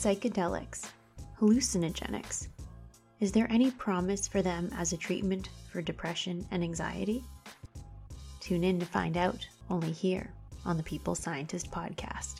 psychedelics, hallucinogenics. Is there any promise for them as a treatment for depression and anxiety? Tune in to find out only here on the People Scientist podcast.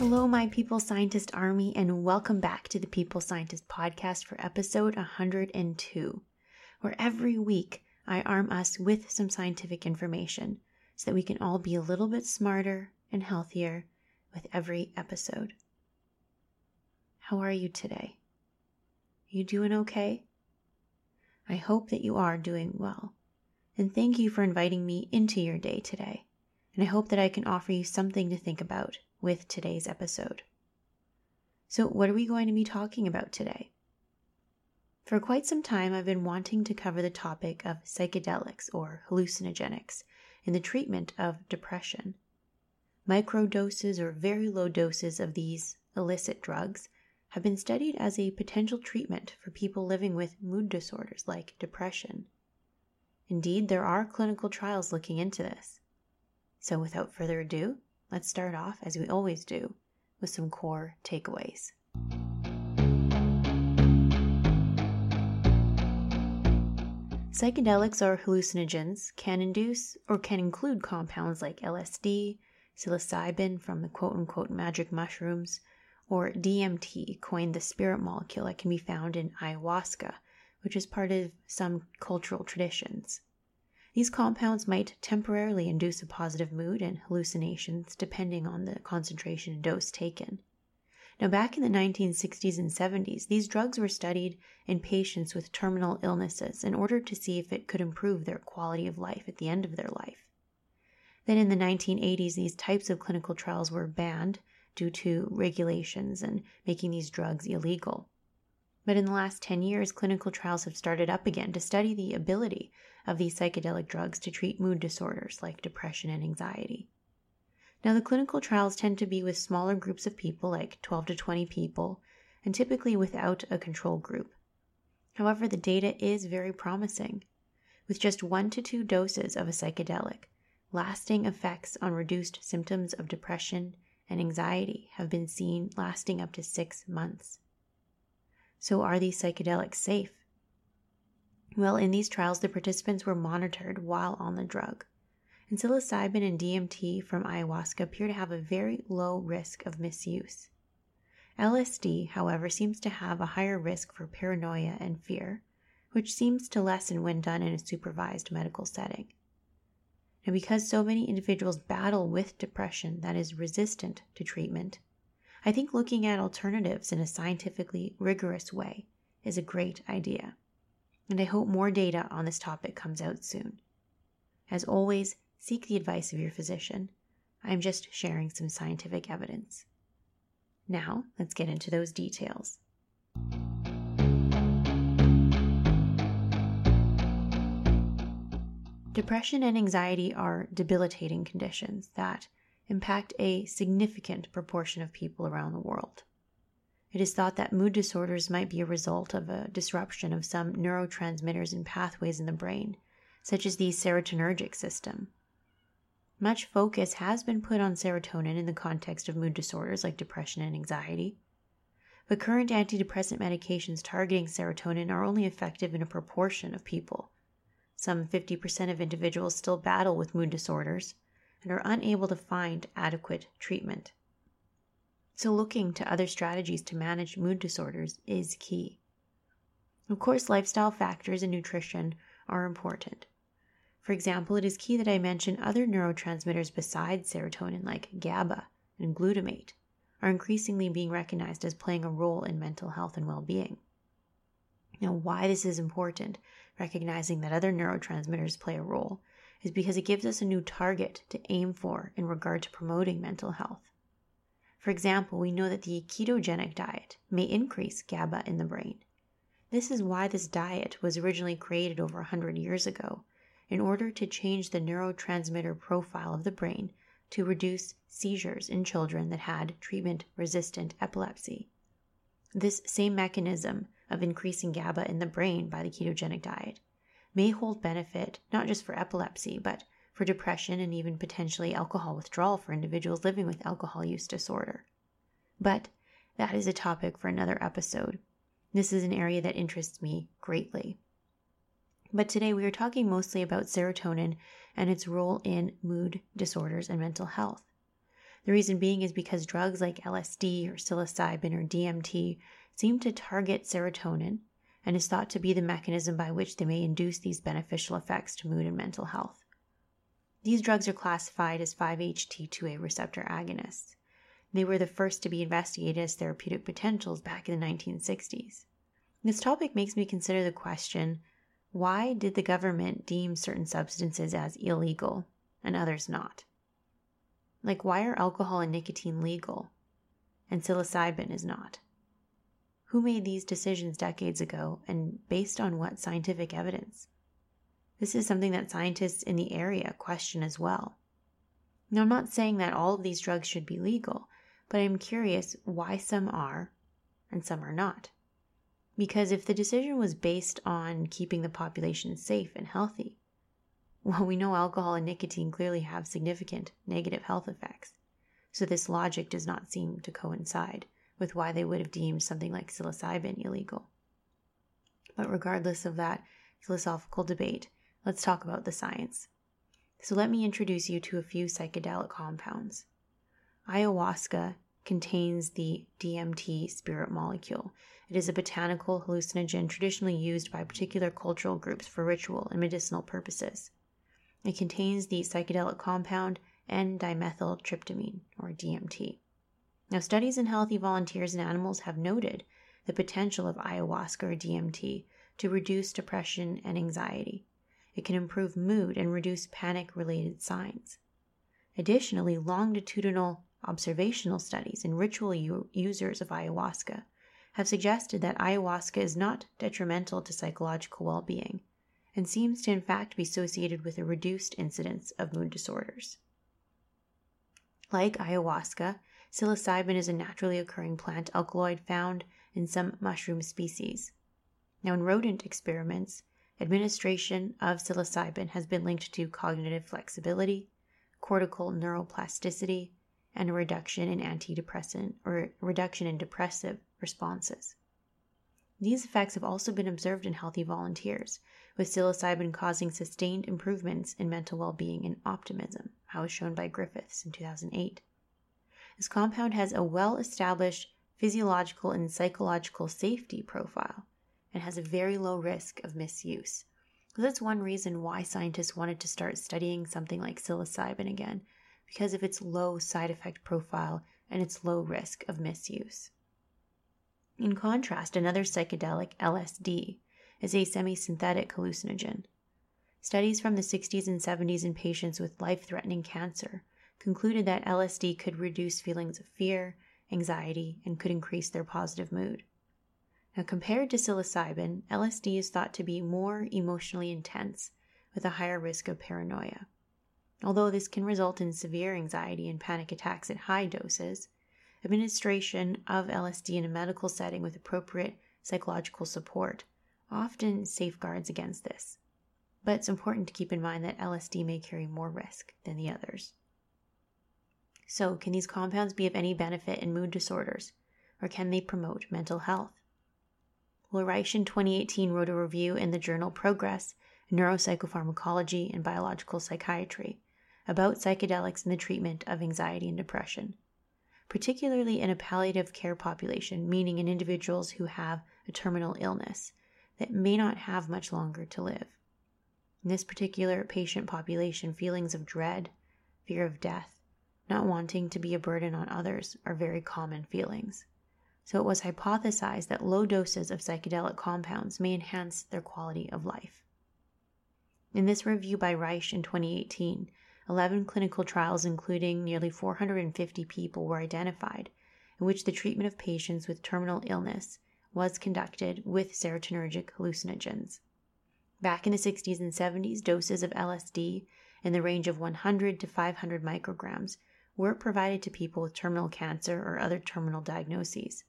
Hello, my People Scientist Army, and welcome back to the People Scientist Podcast for episode 102, where every week I arm us with some scientific information so that we can all be a little bit smarter and healthier with every episode. How are you today? Are you doing okay? I hope that you are doing well. And thank you for inviting me into your day today. And I hope that I can offer you something to think about with today's episode. So, what are we going to be talking about today? For quite some time, I've been wanting to cover the topic of psychedelics or hallucinogenics in the treatment of depression. Microdoses or very low doses of these illicit drugs have been studied as a potential treatment for people living with mood disorders like depression. Indeed, there are clinical trials looking into this. So, without further ado, let's start off, as we always do, with some core takeaways. Psychedelics or hallucinogens can induce or can include compounds like LSD, psilocybin from the quote unquote magic mushrooms, or DMT, coined the spirit molecule that can be found in ayahuasca, which is part of some cultural traditions. These compounds might temporarily induce a positive mood and hallucinations depending on the concentration and dose taken. Now, back in the 1960s and 70s, these drugs were studied in patients with terminal illnesses in order to see if it could improve their quality of life at the end of their life. Then in the 1980s, these types of clinical trials were banned due to regulations and making these drugs illegal. But in the last 10 years, clinical trials have started up again to study the ability of these psychedelic drugs to treat mood disorders like depression and anxiety. Now, the clinical trials tend to be with smaller groups of people, like 12 to 20 people, and typically without a control group. However, the data is very promising. With just one to two doses of a psychedelic, lasting effects on reduced symptoms of depression and anxiety have been seen lasting up to six months. So, are these psychedelics safe? Well, in these trials, the participants were monitored while on the drug. And psilocybin and DMT from ayahuasca appear to have a very low risk of misuse. LSD, however, seems to have a higher risk for paranoia and fear, which seems to lessen when done in a supervised medical setting. Now, because so many individuals battle with depression that is resistant to treatment, I think looking at alternatives in a scientifically rigorous way is a great idea. And I hope more data on this topic comes out soon. As always, seek the advice of your physician. I am just sharing some scientific evidence. Now, let's get into those details. Depression and anxiety are debilitating conditions that impact a significant proportion of people around the world. It is thought that mood disorders might be a result of a disruption of some neurotransmitters and pathways in the brain, such as the serotonergic system. Much focus has been put on serotonin in the context of mood disorders like depression and anxiety. But current antidepressant medications targeting serotonin are only effective in a proportion of people. Some 50% of individuals still battle with mood disorders and are unable to find adequate treatment. So, looking to other strategies to manage mood disorders is key. Of course, lifestyle factors and nutrition are important. For example, it is key that I mention other neurotransmitters besides serotonin, like GABA and glutamate, are increasingly being recognized as playing a role in mental health and well being. Now, why this is important, recognizing that other neurotransmitters play a role, is because it gives us a new target to aim for in regard to promoting mental health. For example, we know that the ketogenic diet may increase GABA in the brain. This is why this diet was originally created over 100 years ago, in order to change the neurotransmitter profile of the brain to reduce seizures in children that had treatment resistant epilepsy. This same mechanism of increasing GABA in the brain by the ketogenic diet may hold benefit not just for epilepsy, but for depression and even potentially alcohol withdrawal for individuals living with alcohol use disorder. But that is a topic for another episode. This is an area that interests me greatly. But today we are talking mostly about serotonin and its role in mood disorders and mental health. The reason being is because drugs like LSD or psilocybin or DMT seem to target serotonin and is thought to be the mechanism by which they may induce these beneficial effects to mood and mental health. These drugs are classified as 5-HT2A receptor agonists. They were the first to be investigated as therapeutic potentials back in the 1960s. This topic makes me consider the question why did the government deem certain substances as illegal and others not? Like, why are alcohol and nicotine legal and psilocybin is not? Who made these decisions decades ago and based on what scientific evidence? This is something that scientists in the area question as well. Now, I'm not saying that all of these drugs should be legal, but I'm curious why some are and some are not. Because if the decision was based on keeping the population safe and healthy, well, we know alcohol and nicotine clearly have significant negative health effects. So this logic does not seem to coincide with why they would have deemed something like psilocybin illegal. But regardless of that philosophical debate, let's talk about the science. So let me introduce you to a few psychedelic compounds. Ayahuasca contains the DMT spirit molecule. It is a botanical hallucinogen traditionally used by particular cultural groups for ritual and medicinal purposes. It contains the psychedelic compound N-dimethyltryptamine, or DMT. Now, studies in healthy volunteers and animals have noted the potential of ayahuasca or DMT to reduce depression and anxiety. It can improve mood and reduce panic related signs. Additionally, longitudinal observational studies in ritual u- users of ayahuasca have suggested that ayahuasca is not detrimental to psychological well being and seems to, in fact, be associated with a reduced incidence of mood disorders. Like ayahuasca, psilocybin is a naturally occurring plant alkaloid found in some mushroom species. Now, in rodent experiments, administration of psilocybin has been linked to cognitive flexibility, cortical neuroplasticity, and a reduction in antidepressant or reduction in depressive responses. These effects have also been observed in healthy volunteers, with psilocybin causing sustained improvements in mental well being and optimism, as shown by Griffiths in 2008. This compound has a well established physiological and psychological safety profile and has a very low risk of misuse. So that's one reason why scientists wanted to start studying something like psilocybin again, because of its low side effect profile and its low risk of misuse. In contrast, another psychedelic, LSD, is a semi synthetic hallucinogen. Studies from the 60s and 70s in patients with life threatening cancer concluded that LSD could reduce feelings of fear, anxiety, and could increase their positive mood. Now, compared to psilocybin, LSD is thought to be more emotionally intense with a higher risk of paranoia. Although this can result in severe anxiety and panic attacks at high doses, administration of LSD in a medical setting with appropriate psychological support often safeguards against this. But it's important to keep in mind that LSD may carry more risk than the others. So, can these compounds be of any benefit in mood disorders, or can they promote mental health? Well, Reich in 2018 wrote a review in the journal Progress Neuropsychopharmacology and Biological Psychiatry about psychedelics in the treatment of anxiety and depression, particularly in a palliative care population, meaning in individuals who have a terminal illness that may not have much longer to live. In this particular patient population, feelings of dread, fear of death, not wanting to be a burden on others are very common feelings. So it was hypothesized that low doses of psychedelic compounds may enhance their quality of life. In this review by Reich in 2018, 11 clinical trials, including nearly 450 people, were identified in which the treatment of patients with terminal illness was conducted with serotonergic hallucinogens. Back in the 60s and 70s, doses of LSD in the range of 100 to 500 micrograms were provided to people with terminal cancer or other terminal diagnoses.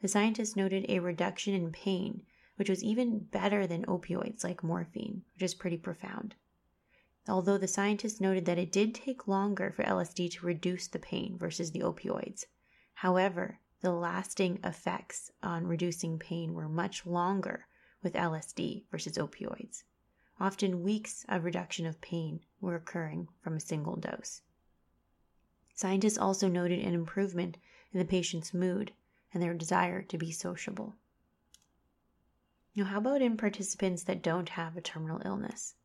The scientists noted a reduction in pain, which was even better than opioids like morphine, which is pretty profound. Although the scientists noted that it did take longer for LSD to reduce the pain versus the opioids. However, the lasting effects on reducing pain were much longer with LSD versus opioids. Often weeks of reduction of pain were occurring from a single dose. Scientists also noted an improvement in the patient's mood and their desire to be sociable. Now, how about in participants that don't have a terminal illness?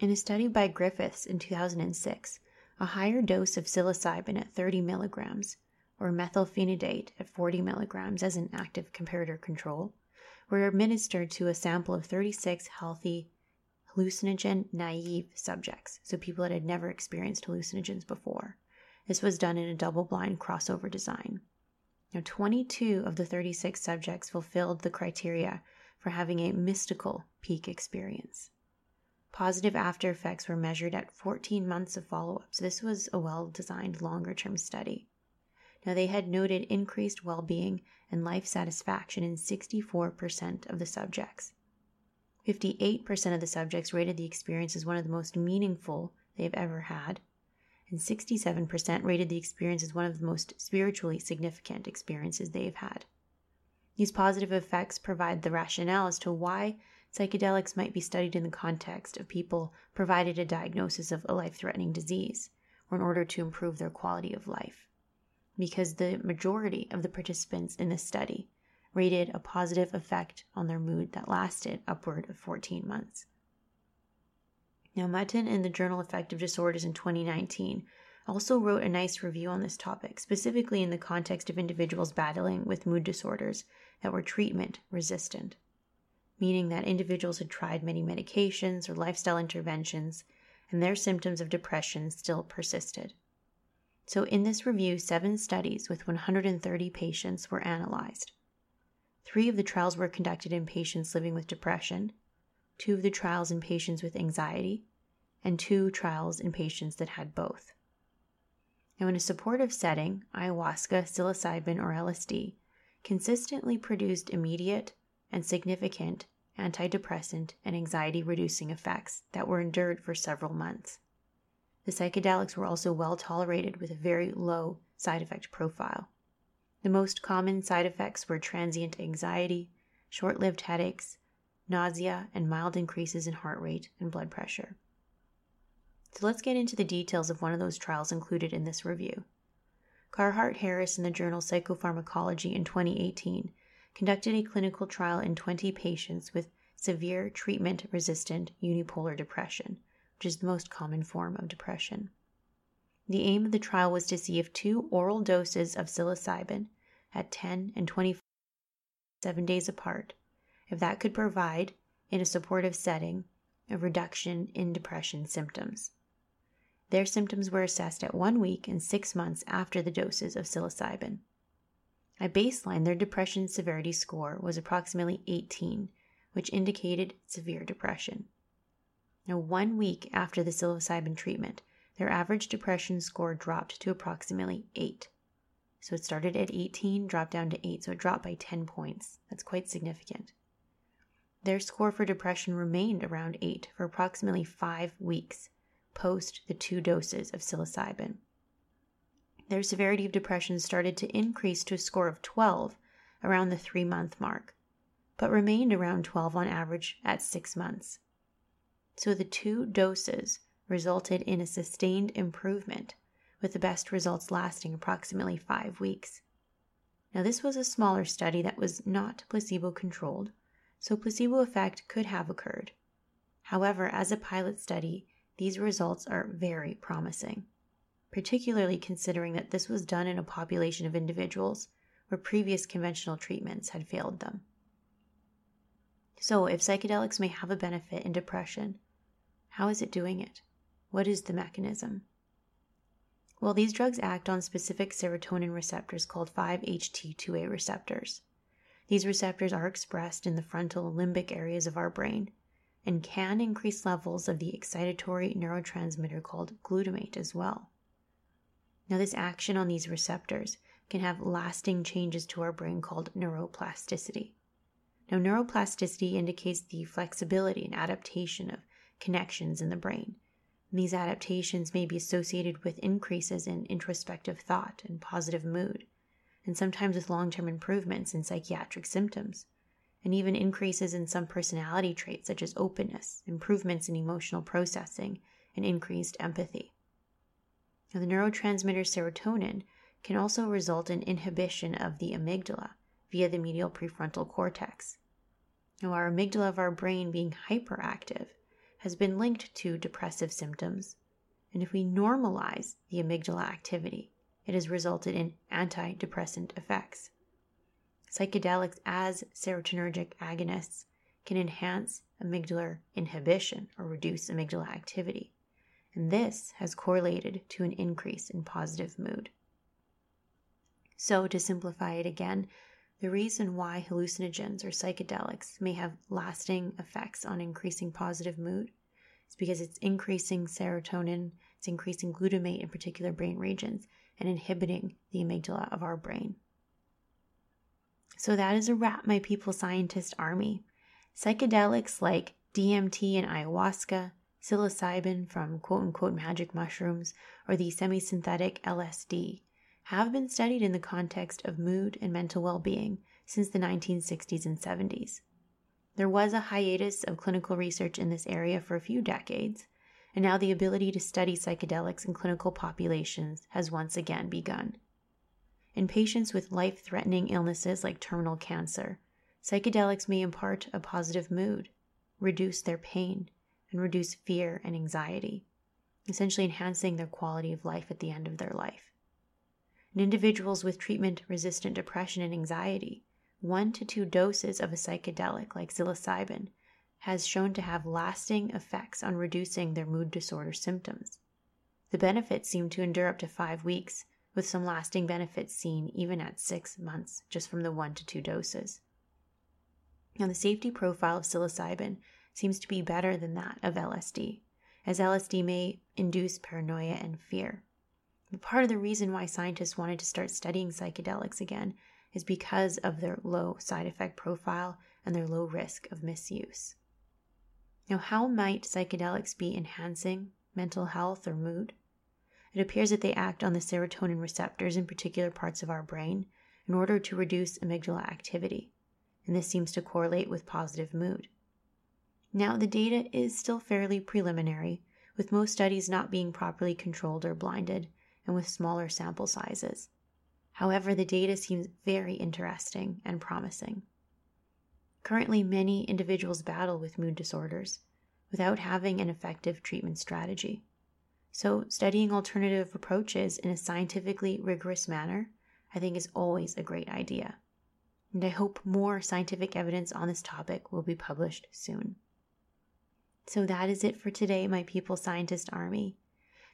In a study by Griffiths in 2006, a higher dose of psilocybin at 30 milligrams or methylphenidate at 40 milligrams as an active comparator control were administered to a sample of 36 healthy hallucinogen naive subjects, so people that had never experienced hallucinogens before. This was done in a double blind crossover design. Now, 22 of the 36 subjects fulfilled the criteria for having a mystical peak experience. Positive after effects were measured at 14 months of follow up, so this was a well designed longer term study. Now, they had noted increased well being and life satisfaction in 64% of the subjects. 58% of the subjects rated the experience as one of the most meaningful they've ever had, and 67% rated the experience as one of the most spiritually significant experiences they've had. These positive effects provide the rationale as to why psychedelics might be studied in the context of people provided a diagnosis of a life threatening disease or in order to improve their quality of life. Because the majority of the participants in this study rated a positive effect on their mood that lasted upward of 14 months. Now, Mutton in the Journal of Affective Disorders in 2019 also wrote a nice review on this topic, specifically in the context of individuals battling with mood disorders that were treatment resistant, meaning that individuals had tried many medications or lifestyle interventions and their symptoms of depression still persisted. So, in this review, seven studies with 130 patients were analyzed. Three of the trials were conducted in patients living with depression, two of the trials in patients with anxiety, and two trials in patients that had both. Now, in a supportive setting, ayahuasca, psilocybin, or LSD consistently produced immediate and significant antidepressant and anxiety reducing effects that were endured for several months. The psychedelics were also well tolerated with a very low side effect profile. The most common side effects were transient anxiety, short lived headaches, nausea, and mild increases in heart rate and blood pressure. So let's get into the details of one of those trials included in this review. Carhart Harris in the journal Psychopharmacology in 2018 conducted a clinical trial in 20 patients with severe treatment resistant unipolar depression, which is the most common form of depression. The aim of the trial was to see if two oral doses of psilocybin at 10 and 27 days apart if that could provide, in a supportive setting, a reduction in depression symptoms. Their symptoms were assessed at one week and six months after the doses of psilocybin. At baseline, their depression severity score was approximately 18, which indicated severe depression. Now, one week after the psilocybin treatment, their average depression score dropped to approximately 8. So it started at 18, dropped down to 8, so it dropped by 10 points. That's quite significant. Their score for depression remained around 8 for approximately 5 weeks post the two doses of psilocybin. Their severity of depression started to increase to a score of 12 around the 3 month mark, but remained around 12 on average at 6 months. So the two doses resulted in a sustained improvement, with the best results lasting approximately 5 weeks. Now, this was a smaller study that was not placebo controlled so placebo effect could have occurred. However, as a pilot study, these results are very promising, particularly considering that this was done in a population of individuals where previous conventional treatments had failed them. So, if psychedelics may have a benefit in depression, how is it doing it? What is the mechanism? Well, these drugs act on specific serotonin receptors called 5-HT2A receptors. These receptors are expressed in the frontal limbic areas of our brain and can increase levels of the excitatory neurotransmitter called glutamate as well. Now, this action on these receptors can have lasting changes to our brain called neuroplasticity. Now, neuroplasticity indicates the flexibility and adaptation of connections in the brain. These adaptations may be associated with increases in introspective thought and positive mood, and sometimes with long term improvements in psychiatric symptoms, and even increases in some personality traits such as openness, improvements in emotional processing, and increased empathy. Now, the neurotransmitter serotonin can also result in inhibition of the amygdala via the medial prefrontal cortex. Now, our amygdala of our brain being hyperactive has been linked to depressive symptoms, and if we normalize the amygdala activity, it has resulted in antidepressant effects. Psychedelics as serotonergic agonists can enhance amygdalar inhibition or reduce amygdala activity, and this has correlated to an increase in positive mood. So, to simplify it again, the reason why hallucinogens or psychedelics may have lasting effects on increasing positive mood is because it's increasing serotonin, it's increasing glutamate in particular brain regions, and inhibiting the amygdala of our brain. So that is a wrap, my people scientist army. Psychedelics like DMT and ayahuasca, psilocybin from quote unquote magic mushrooms, or the semi synthetic LSD have been studied in the context of mood and mental well being since the 1960s and 70s. There was a hiatus of clinical research in this area for a few decades, and now the ability to study psychedelics in clinical populations has once again begun. In patients with life threatening illnesses like terminal cancer, psychedelics may impart a positive mood, reduce their pain, and reduce fear and anxiety, essentially enhancing their quality of life at the end of their life. In individuals with treatment resistant depression and anxiety, one to two doses of a psychedelic like psilocybin has shown to have lasting effects on reducing their mood disorder symptoms. The benefits seem to endure up to five weeks, with some lasting benefits seen even at six months just from the one to two doses. Now, the safety profile of psilocybin seems to be better than that of LSD, as LSD may induce paranoia and fear. Part of the reason why scientists wanted to start studying psychedelics again is because of their low side effect profile and their low risk of misuse. Now, how might psychedelics be enhancing mental health or mood? It appears that they act on the serotonin receptors in particular parts of our brain in order to reduce amygdala activity, and this seems to correlate with positive mood. Now, the data is still fairly preliminary, with most studies not being properly controlled or blinded, and with smaller sample sizes. However, the data seems very interesting and promising. Currently, many individuals battle with mood disorders without having an effective treatment strategy. So, studying alternative approaches in a scientifically rigorous manner, I think, is always a great idea. And I hope more scientific evidence on this topic will be published soon. So, that is it for today, my People Scientist Army.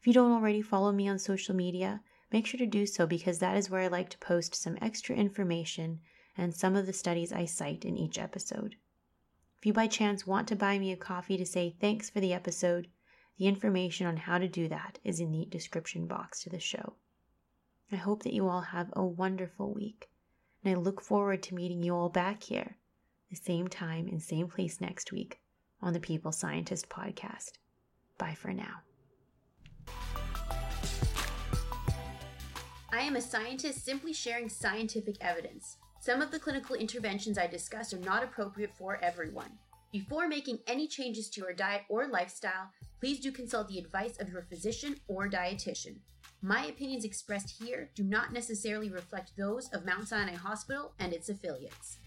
If you don't already follow me on social media, make sure to do so because that is where I like to post some extra information and some of the studies I cite in each episode. If you by chance want to buy me a coffee to say thanks for the episode, the information on how to do that is in the description box to the show. I hope that you all have a wonderful week, and I look forward to meeting you all back here, the same time and same place next week on the People Scientist podcast. Bye for now. I am a scientist simply sharing scientific evidence. Some of the clinical interventions I discuss are not appropriate for everyone. Before making any changes to your diet or lifestyle, please do consult the advice of your physician or dietitian. My opinions expressed here do not necessarily reflect those of Mount Sinai Hospital and its affiliates.